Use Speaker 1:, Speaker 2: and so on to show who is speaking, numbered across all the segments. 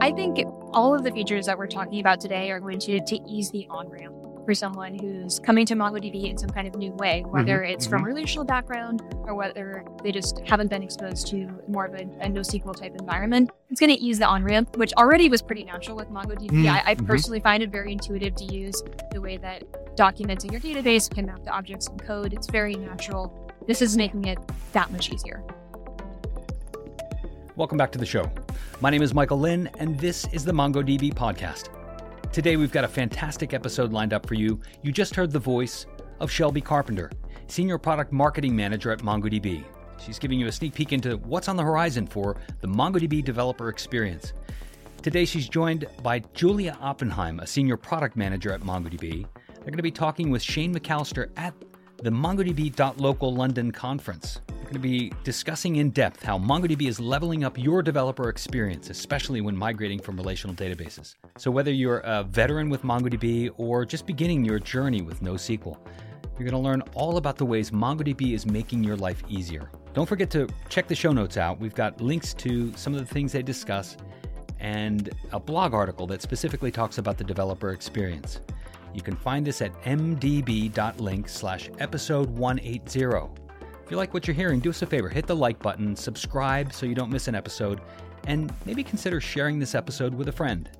Speaker 1: I think all of the features that we're talking about today are going to, to ease the on ramp for someone who's coming to MongoDB in some kind of new way, whether mm-hmm, it's mm-hmm. from a relational background or whether they just haven't been exposed to more of a, a NoSQL type environment. It's going to ease the on ramp, which already was pretty natural with MongoDB. Mm-hmm. I, I, mm-hmm. personally find it very intuitive to use the way that documents in your database can map to objects in code. It's very natural. This is making it that much easier.
Speaker 2: Welcome back to the show. My name is Michael Lynn, and this is the MongoDB podcast. Today, we've got a fantastic episode lined up for you. You just heard the voice of Shelby Carpenter, Senior Product Marketing Manager at MongoDB. She's giving you a sneak peek into what's on the horizon for the MongoDB developer experience. Today, she's joined by Julia Oppenheim, a Senior Product Manager at MongoDB. They're going to be talking with Shane McAllister at the MongoDB.local London conference We're going to be discussing in depth how MongoDB is leveling up your developer experience, especially when migrating from relational databases. So, whether you're a veteran with MongoDB or just beginning your journey with NoSQL, you're going to learn all about the ways MongoDB is making your life easier. Don't forget to check the show notes out. We've got links to some of the things they discuss and a blog article that specifically talks about the developer experience. You can find this at mdb.link slash episode 180. If you like what you're hearing, do us a favor hit the like button, subscribe so you don't miss an episode, and maybe consider sharing this episode with a friend.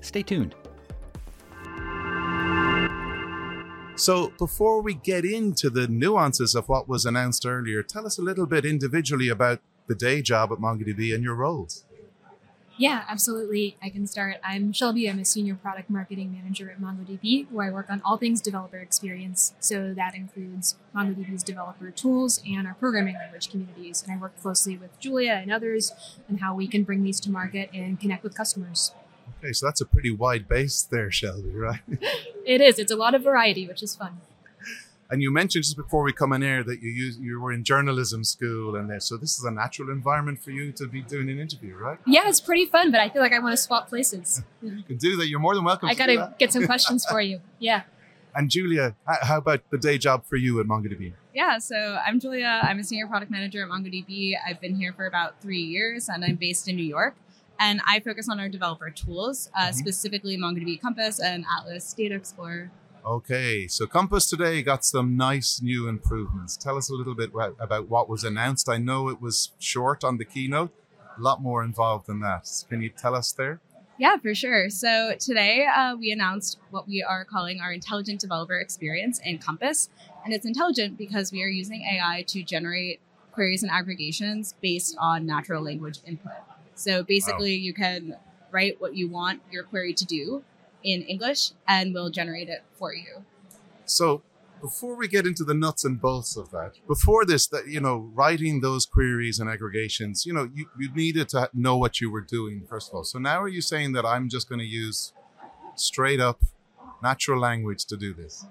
Speaker 2: Stay tuned.
Speaker 3: So, before we get into the nuances of what was announced earlier, tell us a little bit individually about the day job at MongoDB and your roles.
Speaker 1: Yeah, absolutely. I can start. I'm Shelby. I'm a senior product marketing manager at MongoDB, where I work on all things developer experience. So that includes MongoDB's developer tools and our programming language communities. And I work closely with Julia and others on how we can bring these to market and connect with customers.
Speaker 3: Okay, so that's a pretty wide base there, Shelby, right?
Speaker 1: it is. It's a lot of variety, which is fun.
Speaker 3: And you mentioned just before we come in here that you use, you were in journalism school, and there, so this is a natural environment for you to be doing an interview, right?
Speaker 1: Yeah, it's pretty fun, but I feel like I want to swap places.
Speaker 3: you can do that. You're more than welcome.
Speaker 1: I got to get some questions for you. Yeah.
Speaker 3: And Julia, how about the day job for you at MongoDB?
Speaker 4: Yeah, so I'm Julia. I'm a senior product manager at MongoDB. I've been here for about three years, and I'm based in New York. And I focus on our developer tools, uh, mm-hmm. specifically MongoDB Compass and Atlas Data Explorer.
Speaker 3: Okay, so Compass today got some nice new improvements. Tell us a little bit about what was announced. I know it was short on the keynote, a lot more involved than that. Can you tell us there?
Speaker 4: Yeah, for sure. So today uh, we announced what we are calling our intelligent developer experience in Compass. And it's intelligent because we are using AI to generate queries and aggregations based on natural language input. So basically, wow. you can write what you want your query to do in English and we'll generate it for you.
Speaker 3: So before we get into the nuts and bolts of that, before this, that you know, writing those queries and aggregations, you know, you, you needed to know what you were doing first of all. So now are you saying that I'm just going to use straight up natural language to do this?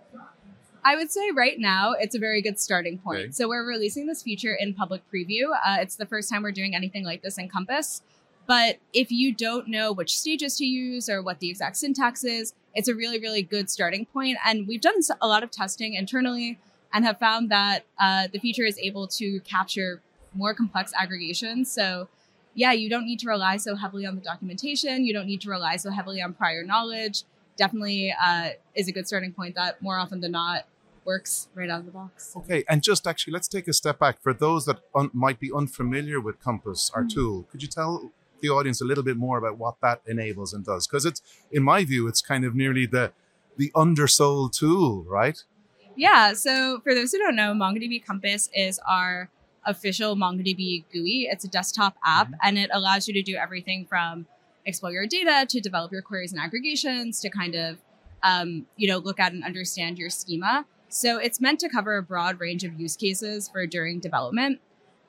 Speaker 4: I would say right now it's a very good starting point. Okay. So we're releasing this feature in public preview. Uh, it's the first time we're doing anything like this in Compass. But if you don't know which stages to use or what the exact syntax is, it's a really, really good starting point. And we've done a lot of testing internally and have found that uh, the feature is able to capture more complex aggregations. So, yeah, you don't need to rely so heavily on the documentation. You don't need to rely so heavily on prior knowledge. Definitely uh, is a good starting point that more often than not works right out of the box.
Speaker 3: Okay, and just actually, let's take a step back. For those that un- might be unfamiliar with Compass, our mm-hmm. tool, could you tell the audience a little bit more about what that enables and does because it's in my view it's kind of nearly the the undersold tool right?
Speaker 4: Yeah so for those who don't know mongodb compass is our official mongodb gui. It's a desktop app mm-hmm. and it allows you to do everything from explore your data to develop your queries and aggregations to kind of um, you know look at and understand your schema. So it's meant to cover a broad range of use cases for during development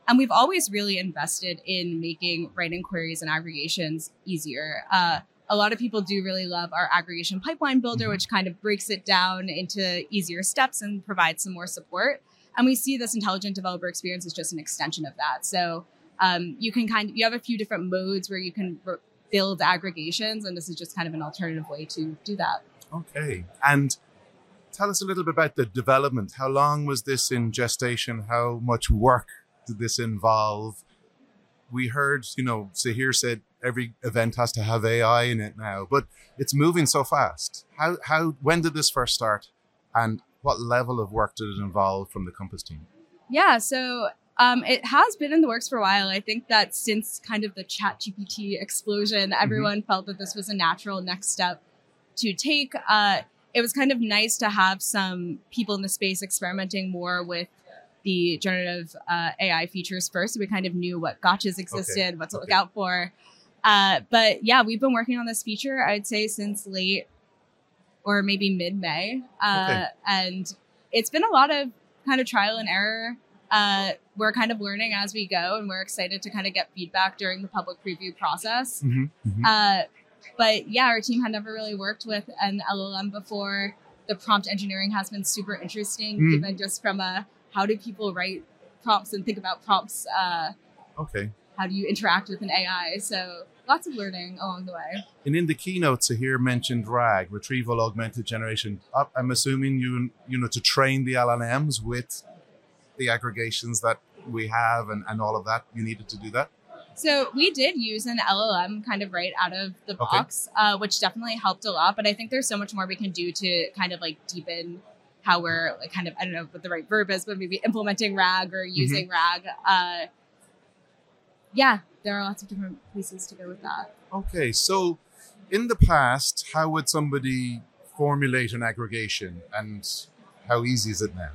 Speaker 4: and we've always really invested in making writing queries and aggregations easier. Uh, a lot of people do really love our aggregation pipeline builder, mm-hmm. which kind of breaks it down into easier steps and provides some more support. And we see this intelligent developer experience as just an extension of that. So um, you can kind of you have a few different modes where you can r- build aggregations, and this is just kind of an alternative way to do that.
Speaker 3: Okay, and tell us a little bit about the development. How long was this in gestation? How much work did this involve? We heard, you know, Sahir said every event has to have AI in it now, but it's moving so fast. How how when did this first start, and what level of work did it involve from the Compass team?
Speaker 4: Yeah, so um, it has been in the works for a while. I think that since kind of the Chat GPT explosion,
Speaker 3: Mm-hmm.
Speaker 4: everyone felt that this was a natural next step to take. Uh, it was kind of nice to have some people in the space experimenting more with the generative uh, AI features first. So we kind of knew what gotchas existed, what to look out for. Uh, but yeah, we've been working on this feature, I'd say, since late or maybe mid May. Uh,
Speaker 3: Okay.
Speaker 4: And it's been a lot of kind of trial and error. Uh, we're kind of learning as we go, and we're excited to kind of get feedback during the public preview process.
Speaker 3: Mm-hmm.
Speaker 4: Uh, but yeah, our team had never really worked with an LLM before. The prompt engineering has been super interesting,
Speaker 3: Mm.
Speaker 4: even just from a how do people write prompts and think about prompts? Uh,
Speaker 3: Okay.
Speaker 4: how do you interact with an AI? So lots of learning along the way.
Speaker 3: And in the keynotes here mentioned RAG, retrieval augmented generation. I'm assuming you you know to train the LLMs with the aggregations that we have and, and all of that. You needed to do that.
Speaker 4: So we did use an LLM kind of right out of the
Speaker 3: Okay.
Speaker 4: box, uh, which definitely helped a lot. But I think there's so much more we can do to kind of like deepen how we're like kind of I don't know what the right verb is, but maybe implementing RAG or using RAG. Uh, yeah, there are lots of different places to go with that.
Speaker 3: Okay, so in the past, how would somebody formulate an aggregation, and how easy is it now?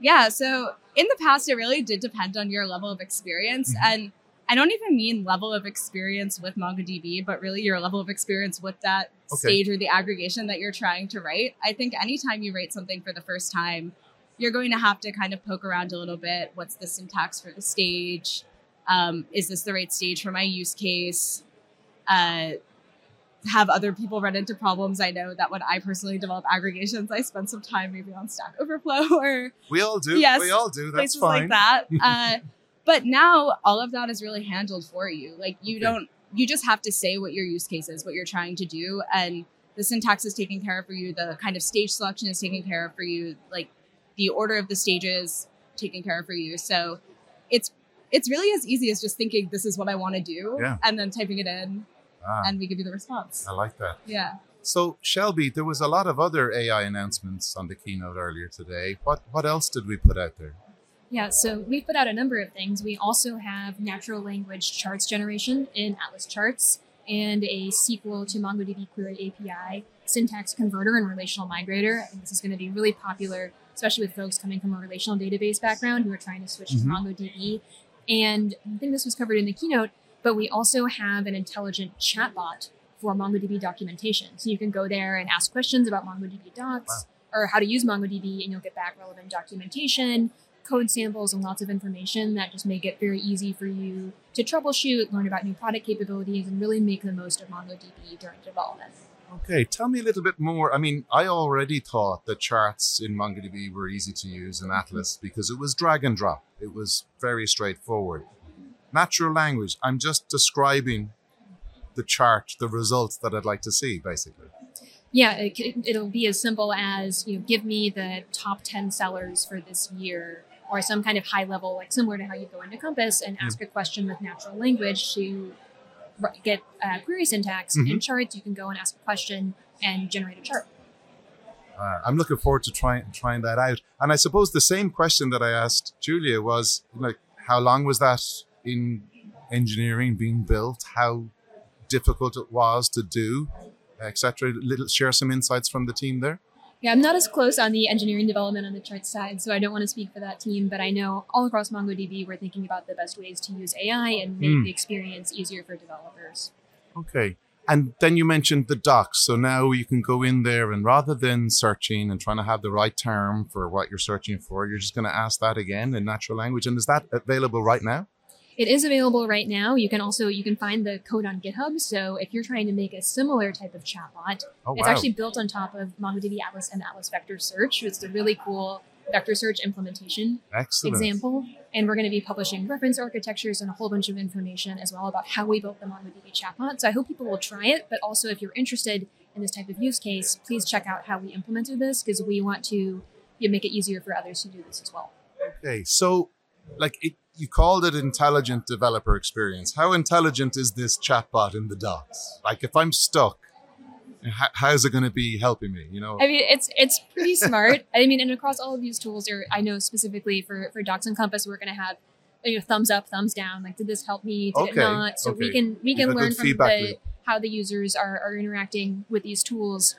Speaker 4: Yeah, so in the past, it really did depend on your level of experience.
Speaker 3: Mhm.
Speaker 4: And I don't even mean level of experience with MongoDB, but really your level of experience with that
Speaker 3: Okay.
Speaker 4: stage or the aggregation that you're trying to write. I think anytime you write something for the first time, you're going to have to kind of poke around a little bit. What's the syntax for the stage? Um, is this the right stage for my use case? Uh, have other people run into problems. I know that when I personally develop aggregations, I spend some time maybe on Stack Overflow or
Speaker 3: We all do.
Speaker 4: Yes,
Speaker 3: we all do. That's
Speaker 4: places
Speaker 3: fine.
Speaker 4: like that. Uh, but now all of that is really handled for you. Like you
Speaker 3: Okay.
Speaker 4: don't, you just have to say what your use case is, what you're trying to do, and the syntax is taken care of for you. The kind of stage selection is taken care of for you. Like the order of the stages taken care of for you. So it's it's really as easy as just thinking this is what I want to do,
Speaker 3: Yeah.
Speaker 4: and then typing it in,
Speaker 3: Ah,
Speaker 4: and we give you the response.
Speaker 3: I like that.
Speaker 4: Yeah.
Speaker 3: So, Shelby, there was a lot of other AI announcements on the keynote earlier today. What what else did we put out there?
Speaker 1: Yeah, so we've put out a number of things. We also have natural language charts generation in Atlas Charts and a SQL to MongoDB Query API, syntax converter and relational migrator. This is going to be really popular, especially with folks coming from a relational database background who are trying to switch
Speaker 3: Mhm.
Speaker 1: to MongoDB. And I think this was covered in the keynote, but we also have an intelligent chatbot for MongoDB documentation. So you can go there and ask questions about MongoDB docs or how to use MongoDB, and you'll get back relevant documentation, code samples, and lots of information that just make it very easy for you to troubleshoot, learn about new product capabilities, and really make the most of MongoDB during development.
Speaker 3: Okay, tell me a little bit more. I mean, I already thought the charts in MongoDB were easy to use in Atlas mm-hmm. because it was drag and drop. It was very straightforward. Natural language, I'm just describing the chart, the results that I'd like to see, basically.
Speaker 1: Yeah, it, it'll be as simple as you know, give me the top ten sellers for this year, or some kind of high level, like similar to how you go into Compass and ask a question with natural language to get uh, query syntax. In
Speaker 3: Mhm.
Speaker 1: charts, you can go and ask a question and generate a chart.
Speaker 3: Uh, I'm looking forward to trying trying that out. And I suppose the same question that I asked Julia was like, how long was that in engineering being built? How difficult it was to do, etc. Little share some insights from the team there.
Speaker 1: Yeah, I'm not as close on the engineering development on the chart side, so I don't want to speak for that team. But I know all across MongoDB, we're thinking about the best ways to use AI and make
Speaker 3: Mm.
Speaker 1: the experience easier for developers.
Speaker 3: Okay. And then you mentioned the docs. So now you can go in there and rather than searching and trying to have the right term for what you're searching for, you're just going to ask that again in natural language. And is that available right now?
Speaker 1: It is available right now. You can also you can find the code on GitHub. So if you're trying to make a similar type of chatbot,
Speaker 3: Oh,
Speaker 1: it's
Speaker 3: wow.
Speaker 1: actually built on top of MongoDB Atlas and Atlas Vector Search. It's a really cool vector search implementation
Speaker 3: Excellent.
Speaker 1: example. And we're going to be publishing reference architectures and a whole bunch of information as well about how we built the MongoDB chatbot. So I hope people will try it. But also, if you're interested in this type of use case, please check out how we implemented this because we want to make it easier for others to do this as well.
Speaker 3: Okay, so like it, you called it intelligent developer experience. How intelligent is this chatbot in the docs? Like if I'm stuck, h- how's it going to be helping me? You know?
Speaker 1: I mean, it's it's pretty smart. I mean, and across all of these tools, are I know specifically for for Docs and Compass, we're going to have you know thumbs up, thumbs down. Like, did this help me? Did
Speaker 3: Okay,
Speaker 1: it not? So we can we can learn from the
Speaker 3: loop.
Speaker 1: how the users are are interacting with these tools.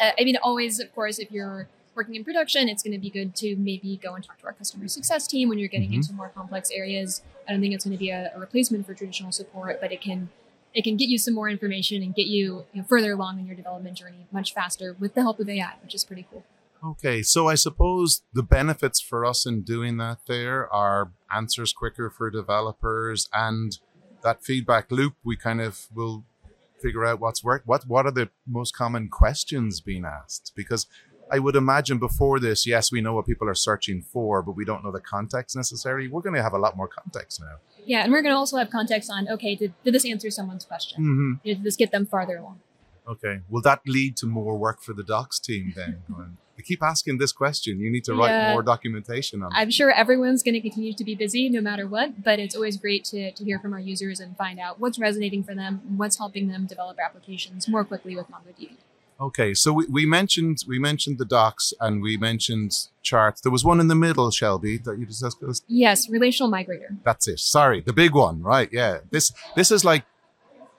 Speaker 1: Uh, I mean, always, of course, if you're working in production, it's going to be good to maybe go and talk to our customer success team when you're getting
Speaker 3: Mhm.
Speaker 1: into more complex areas. I don't think it's going to be a, a replacement for traditional support, but it can it can get you some more information and get you, you know, further along in your development journey much faster with the help of AI, which is pretty cool.
Speaker 3: Okay, so I suppose the benefits for us in doing that there are answers quicker for developers and that feedback loop we kind of will figure out what's work what what are the most common questions being asked because I would imagine before this, yes, we know what people are searching for, but we don't know the context necessarily. We're going to have a lot more context now.
Speaker 1: Yeah, and we're going to also have context on okay, did, did this answer someone's question?
Speaker 3: Mm-hmm.
Speaker 1: Did this get them farther along?
Speaker 3: Okay. Will that lead to more work for the docs team then? I keep asking this question. You need to write
Speaker 1: Yeah.
Speaker 3: more documentation on it.
Speaker 1: I'm sure everyone's going to continue to be busy no matter what, but it's always great to, to hear from our users and find out what's resonating for them, what's helping them develop applications more quickly with MongoDB.
Speaker 3: Okay, so we, we mentioned we mentioned the docs and we mentioned charts. There was one in the middle, Shelby, that you discussed.
Speaker 1: Yes, relational migrator.
Speaker 3: That's it. Sorry, the big one, right? Yeah, this this is like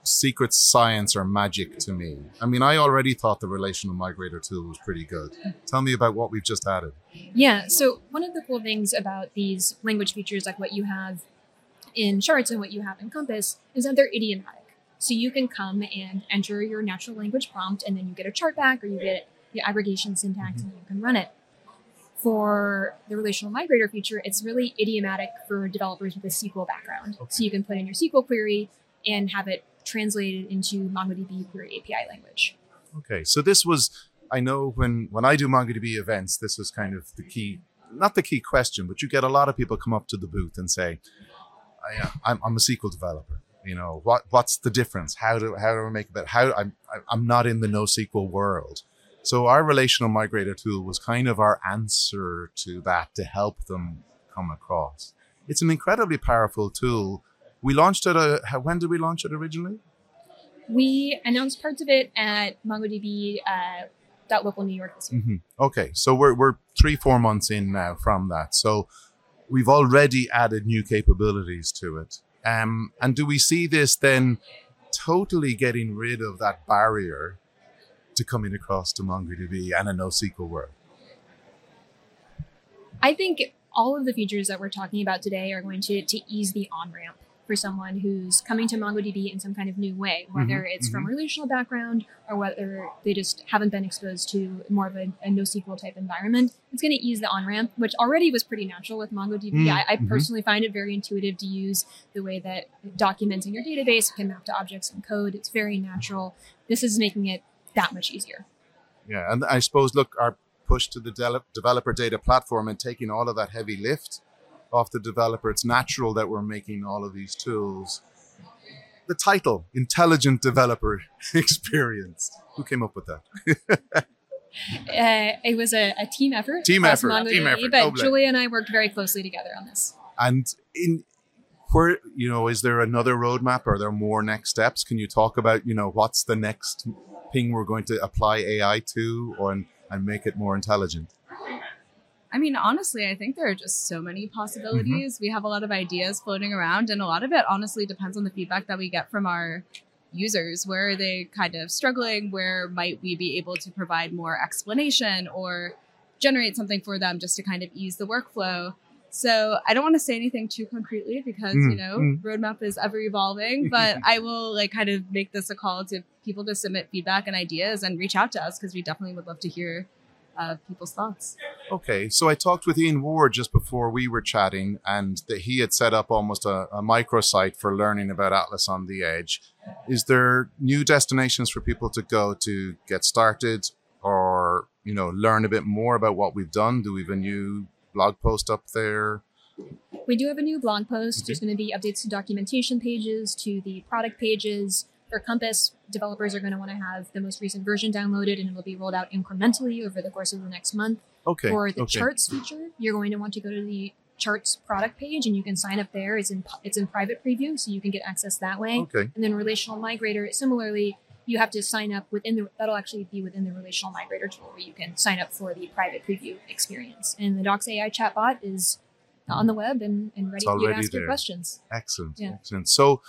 Speaker 3: secret science or magic to me. I mean, I already thought the relational migrator tool was pretty good. Tell me about what we've just added.
Speaker 1: Yeah, so one of the cool things about these language features, like what you have in charts and what you have in Compass, is that they're idiomatic. So you can come and enter your natural language prompt, and then you get a chart back, or you get the aggregation syntax, and you can run it. For the relational migrator feature, it's really idiomatic for developers with a SQL background.
Speaker 3: Okay.
Speaker 1: So you can put in your SQL query and have it translated into MongoDB Query API language.
Speaker 3: Okay, so this was I know when when I do MongoDB events, this is kind of the key, not the key question, but you get a lot of people come up to the booth and say, I, I'm, I'm a SQL developer. You know what? What's the difference? How do how do I make better? How I'm I'm not in the NoSQL world. So our relational migrator tool was kind of our answer to that to help them come across. It's an incredibly powerful tool. We launched it. Uh, how- when did we launch it originally?
Speaker 1: We announced parts of it at MongoDB uh, dot local New York this year.
Speaker 3: hmm Okay, so we're we're three four months in now from that. So we've already added new capabilities to it. Um, and do we see this then totally getting rid of that barrier to coming across to MongoDB and a NoSQL world?
Speaker 1: I think all of the features that we're talking about today are going to, to ease the on ramp for someone who's coming to MongoDB in some kind of new way, whether
Speaker 3: Mhm,
Speaker 1: it's from a relational background or whether they just haven't been exposed to more of a, a NoSQL type environment. It's going to ease the on ramp, which already was pretty natural with MongoDB.
Speaker 3: Mm,
Speaker 1: I, I
Speaker 3: mhm.
Speaker 1: personally find it very intuitive to use the way that documents in your database can map to objects and code. It's very natural. This is making it that much easier.
Speaker 3: Yeah, and I suppose look, our push to the de- developer data platform and taking all of that heavy lift off the developer, it's natural that we're making all of these tools. The title, Intelligent Developer Experience. Who came up with that?
Speaker 1: Uh, it was a, a team effort.
Speaker 3: Team effort,
Speaker 1: MongoDB,
Speaker 3: team effort,
Speaker 1: But
Speaker 3: doble.
Speaker 1: Julia and I worked very closely together on this.
Speaker 3: And in where you know, is there another roadmap? Are there more next steps? Can you talk about you know what's the next thing we're going to apply AI to, or and, and make it more intelligent?
Speaker 4: I mean, honestly, I think there are just so many possibilities. We have a lot of ideas floating around, and a lot of it honestly depends on the feedback that we get from our users. Where are they kind of struggling? Where might we be able to provide more explanation or generate something for them just to kind of ease the workflow? So I don't want to say anything too concretely because
Speaker 3: Mm,
Speaker 4: you know
Speaker 3: mm.
Speaker 4: roadmap is ever evolving. But I will like kind of make this a call to people to submit feedback and ideas and reach out to us because we definitely would love to hear uh, people's thoughts.
Speaker 3: Okay, so I talked with Ian Ward just before we were chatting, and that he had set up almost a, a microsite for learning about Atlas on the Edge. Is there new destinations for people to go to get started, or you know, learn a bit more about what we've done? Do we have a new blog post up there?
Speaker 1: We do have a new blog post. There's going to be updates to documentation pages, to the product pages. For Compass, developers are going to want to have the most recent version downloaded and it will be rolled out incrementally over the course of the next month.
Speaker 3: Okay.
Speaker 1: For the
Speaker 3: okay.
Speaker 1: charts feature, you're going to want to go to the charts product page, and you can sign up there. It's in it's in private preview, so you can get access that way.
Speaker 3: Okay.
Speaker 1: And then Relational Migrator, similarly, you have to sign up within the that'll actually be within the Relational Migrator tool, where you can sign up for the private preview experience. And the Docs AI chatbot is on the web and, and ready for you to ask your questions.
Speaker 3: Excellent.
Speaker 1: Yeah.
Speaker 3: Excellent. So,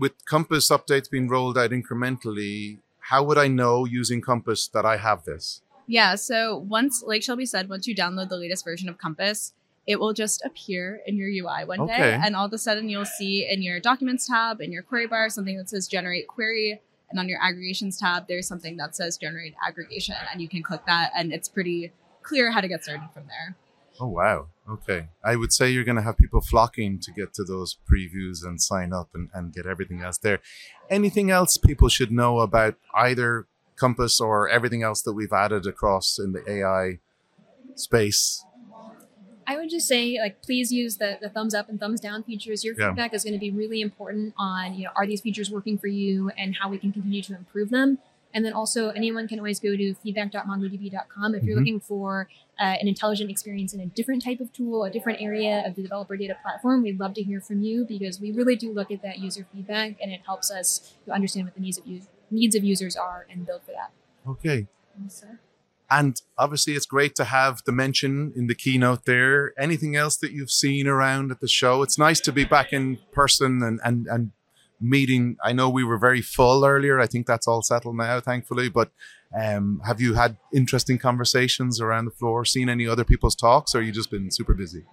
Speaker 3: with Compass updates being rolled out incrementally, how would I know using Compass that I have this?
Speaker 4: Yeah, so once, like Shelby said, once you download the latest version of Compass, it will just appear in your UI one
Speaker 3: Okay.
Speaker 4: day. And all of a sudden, you'll see in your Documents tab, in your query bar, something that says Generate Query. And on your Aggregations tab, there's something that says Generate Aggregation. And you can click that, and it's pretty clear how to get started from there.
Speaker 3: Oh wow. Okay. I would say you're going to have people flocking to get to those previews and sign up and, and get everything else there. Anything else people should know about either Compass or everything else that we've added across in the AI space?
Speaker 1: I would just say, like, please use the, the thumbs up and thumbs down features. Your
Speaker 3: Yeah.
Speaker 1: feedback is going to be really important on, you know, are these features working for you and how we can continue to improve them. And then also, anyone can always go to feedback.mongodb.com if you're
Speaker 3: Mhm.
Speaker 1: looking for uh, an intelligent experience in a different type of tool, a different area of the developer data platform. We'd love to hear from you because we really do look at that user feedback and it helps us to understand what the needs of us- needs of users are and build for that.
Speaker 3: Okay.
Speaker 1: So,
Speaker 3: And obviously, it's great to have the mention in the keynote there. Anything else that you've seen around at the show? It's nice to be back in person and, and, and meeting. I know we were very full earlier. I think that's all settled now, thankfully. But um, have you had interesting conversations around the floor? Seen any other people's talks, or you just been super busy?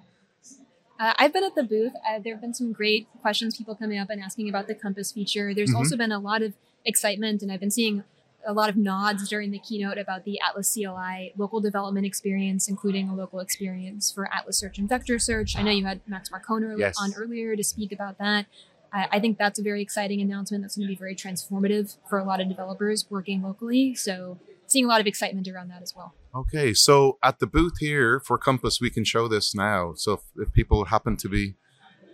Speaker 1: Uh, I've been at the booth. Uh, there have been some great questions, people coming up and asking about the Compass feature. There's
Speaker 3: Mhm.
Speaker 1: also been a lot of excitement, and I've been seeing a lot of nods during the keynote about the Atlas CLI local development experience, including a local experience for Atlas Search and Vector Search. I know you had Max Marcon
Speaker 3: Yes.
Speaker 1: on earlier to speak about that. I I think that's a very exciting announcement that's going to be very transformative for a lot of developers working locally. So, seeing a lot of excitement around that as well.
Speaker 3: Okay, so at the booth here for Compass, we can show this now. So if, if people happen to be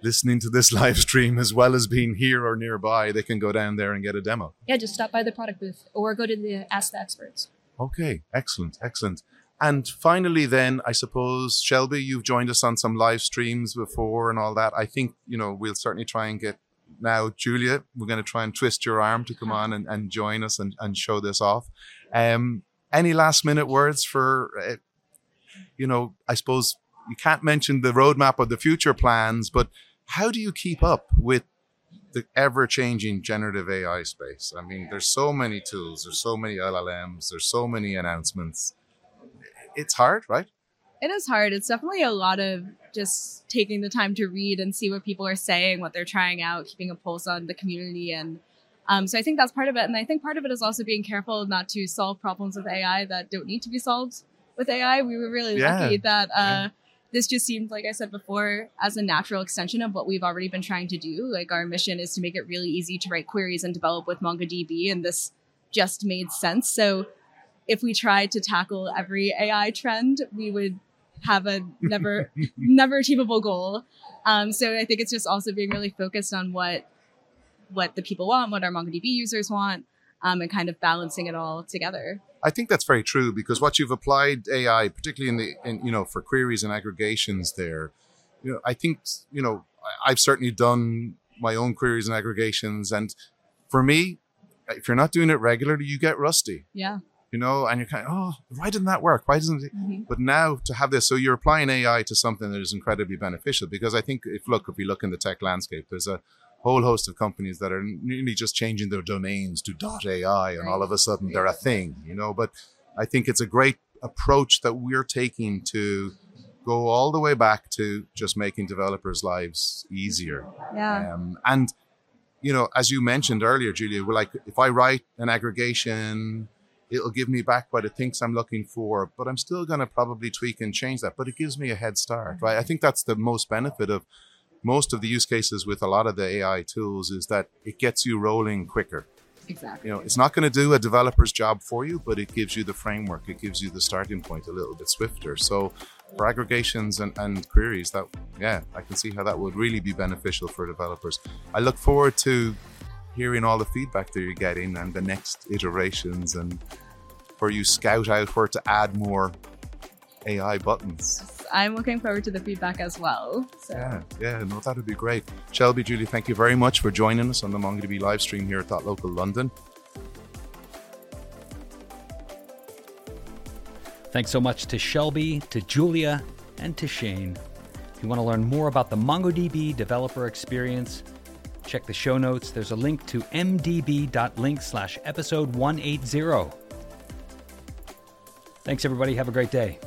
Speaker 3: listening to this live stream as well as being here or nearby, they can go down there and get a demo.
Speaker 1: Yeah, just stop by the product booth or go to the Ask the Experts.
Speaker 3: Okay, excellent, excellent. And finally, then, I suppose, Shelby, you've joined us on some live streams before and all that. I think, you know, we'll certainly try and get now, Julia, we're going to try and twist your arm to come on and, and join us and, and show this off. Um, any last minute words for, uh, you know, I suppose you can't mention the roadmap of the future plans, but how do you keep up with the ever changing generative AI space? I mean, there's so many tools, there's so many LLMs, there's so many announcements. It's hard, right?
Speaker 4: It is hard. It's definitely a lot of just taking the time to read and see what people are saying, what they're trying out, keeping a pulse on the community. And um, so I think that's part of it. And I think part of it is also being careful not to solve problems with AI that don't need to be solved with AI. We were really
Speaker 3: Yeah.
Speaker 4: lucky that uh,
Speaker 3: Yeah.
Speaker 4: this just seemed, like I said before, as a natural extension of what we've already been trying to do. Like our mission is to make it really easy to write queries and develop with MongoDB. And this just made sense. So if we tried to tackle every AI trend, we would have a never never achievable goal. Um, so I think it's just also being really focused on what what the people want, what our MongoDB users want, um, and kind of balancing it all together.
Speaker 3: I think that's very true because what you've applied AI, particularly in the, in, you know, for queries and aggregations there, you know, I think, you know, I've certainly done my own queries and aggregations. And for me, if you're not doing it regularly, you get rusty,
Speaker 4: Yeah.
Speaker 3: You know, and you're kind of, oh, why didn't that work? Why doesn't it?
Speaker 4: Mhm.
Speaker 3: But now to have this, so you're applying AI to something that is incredibly beneficial because I think if look, if we look in the tech landscape, there's a whole host of companies that are nearly just changing their domains to .ai, and all of a sudden they're a thing, you know. But I think it's a great approach that we're taking to go all the way back to just making developers' lives easier.
Speaker 4: Yeah.
Speaker 3: Um, and you know, as you mentioned earlier, Julia, we're like, if I write an aggregation, it'll give me back what it thinks I'm looking for, but I'm still going to probably tweak and change that. But it gives me a head start, right? I think that's the most benefit of most of the use cases with a lot of the AI tools is that it gets you rolling quicker.
Speaker 4: Exactly.
Speaker 3: You know, it's not going to do a developer's job for you, but it gives you the framework. It gives you the starting point a little bit swifter. So for aggregations and, and queries, that yeah, I can see how that would really be beneficial for developers. I look forward to hearing all the feedback that you're getting and the next iterations and where you scout out where to add more AI buttons.
Speaker 4: I'm looking forward to the feedback as well. So.
Speaker 3: Yeah, yeah, no, that'd be great. Shelby, Julie, thank you very much for joining us on the MongoDB live stream here at .local London.
Speaker 2: Thanks so much to Shelby, to Julia, and to Shane. If you want to learn more about the MongoDB developer experience, check the show notes. There's a link to mdb.link slash episode 180. Thanks, everybody. Have a great day.